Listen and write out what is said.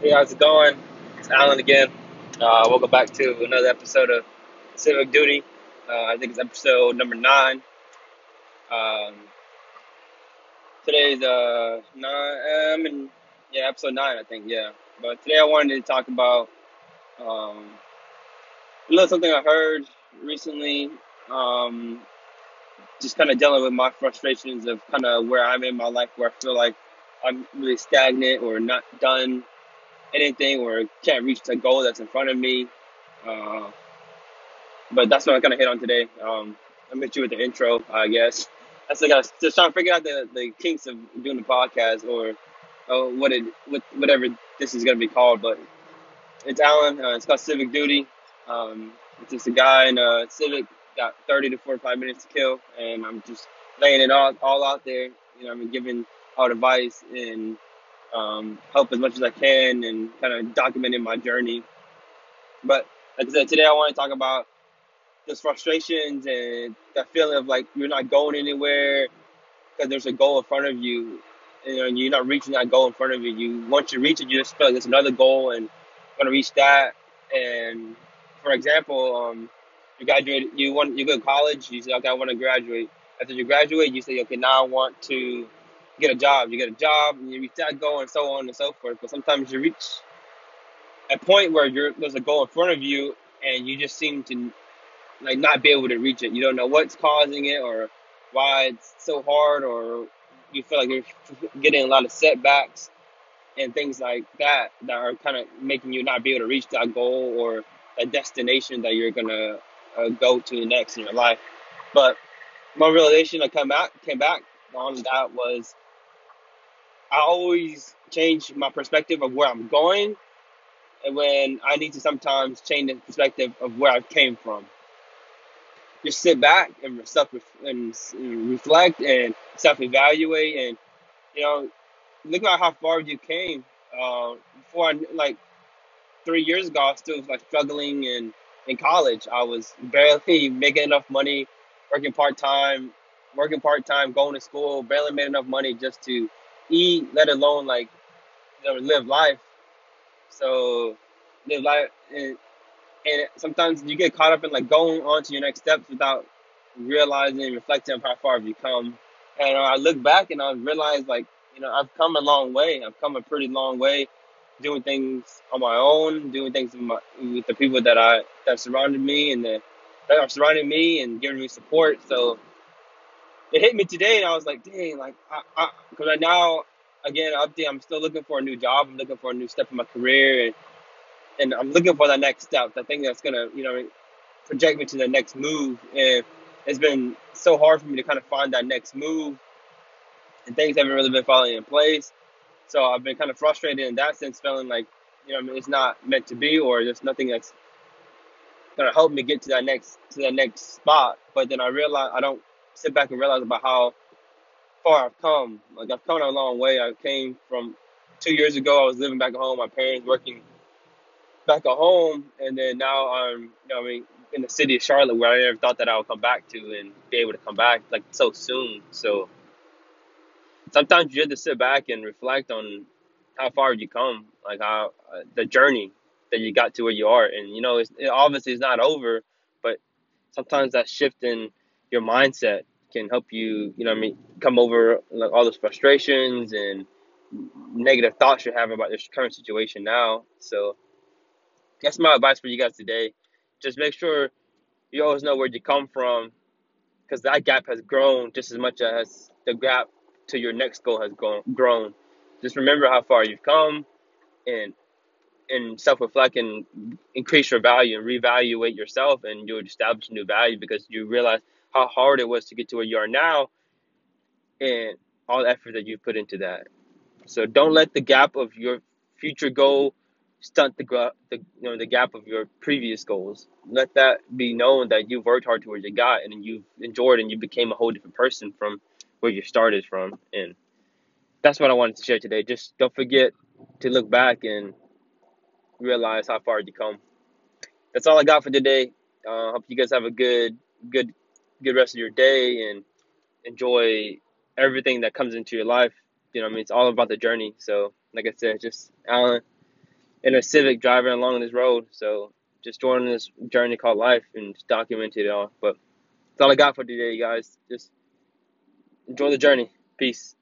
Hey, how's it going? It's Alan again. Uh, welcome back to another episode of Civic Duty. Uh, I think it's episode number nine. Um, today's uh nine, um, and yeah, episode nine, I think. Yeah, but today I wanted to talk about um, a little something I heard recently. Um, just kind of dealing with my frustrations of kind of where I'm in my life, where I feel like I'm really stagnant or not done anything or can't reach the goal that's in front of me. Uh, but that's what I'm gonna hit on today. Um, I met you with the intro, I guess. That's like I was just trying to figure out the, the kinks of doing the podcast or uh, what it what, whatever this is gonna be called. But it's Alan. Uh, it's called Civic Duty. Um, it's just a guy in a Civic got 30 to 45 minutes to kill, and I'm just laying it all all out there. You know, I'm giving out advice and um, help as much as I can and kind of documenting my journey. But like I said, today I want to talk about those frustrations and that feeling of like you're not going anywhere because there's a goal in front of you you know, and you're not reaching that goal in front of you. You once you reach it, you just feel like there's another goal and want to reach that. And for example, um, you graduate, you want you go to college. You say, okay, I want to graduate. After you graduate, you say, okay, now I want to get a job. You get a job, and you reach that goal, and so on and so forth. But sometimes you reach a point where there's a goal in front of you, and you just seem to like not be able to reach it. You don't know what's causing it or why it's so hard, or you feel like you're getting a lot of setbacks and things like that that are kind of making you not be able to reach that goal or a destination that you're gonna uh, go to next in your life. But my realization that come back came back on that was I always change my perspective of where I'm going, and when I need to sometimes change the perspective of where I came from. Just sit back and self and reflect and self evaluate, and you know, look at how far you came. Uh, before, I, like three years ago, I was still like struggling in in college. I was barely making enough money, working part time, working part time, going to school, barely made enough money just to eat, let alone like you know, live life. So live life, and, and sometimes you get caught up in like going on to your next steps without realizing and reflecting on how far you've come. And I look back and I realize like you know I've come a long way. I've come a pretty long way, doing things on my own, doing things with, my, with the people that I that surrounded me and the, that are surrounding me and giving me support. So it hit me today, and I was like, dang, like, I, because I, now, again, update, I'm still looking for a new job. I'm looking for a new step in my career, and, and I'm looking for that next step. The thing that's gonna, you know, project me to the next move. And it's been so hard for me to kind of find that next move, and things haven't really been falling in place. So I've been kind of frustrated in that sense, feeling like, you know, I it's not meant to be, or there's nothing that's gonna help me get to that next to that next spot. But then I realize I don't sit back and realize about how far I've come. Like I've come a long way. I came from two years ago. I was living back at home. My parents working back at home, and then now I'm, you know, I mean, in the city of Charlotte, where I never thought that I would come back to and be able to come back like so soon. So sometimes you have to sit back and reflect on how far you come, like how uh, the journey that you got to where you are, and you know, it's, it obviously it's not over, but sometimes that shift in your mindset can help you, you know, I mean, come over like all those frustrations and negative thoughts you have about your current situation now. So that's my advice for you guys today. Just make sure you always know where you come from, because that gap has grown just as much as the gap to your next goal has grown. Grown. Just remember how far you've come, and and self reflect and increase your value and reevaluate yourself, and you'll establish new value because you realize how hard it was to get to where you are now and all the effort that you put into that. So don't let the gap of your future goal stunt the, the you know the gap of your previous goals. Let that be known that you've worked hard towards your got and you've enjoyed and you became a whole different person from where you started from. And that's what I wanted to share today. Just don't forget to look back and realize how far you come. That's all I got for today. Uh, hope you guys have a good good good rest of your day and enjoy everything that comes into your life. You know, I mean, it's all about the journey. So, like I said, just Alan, in a Civic driving along this road. So just joining this journey called life and just it all. But that's all I got for today, guys. Just enjoy the journey. Peace.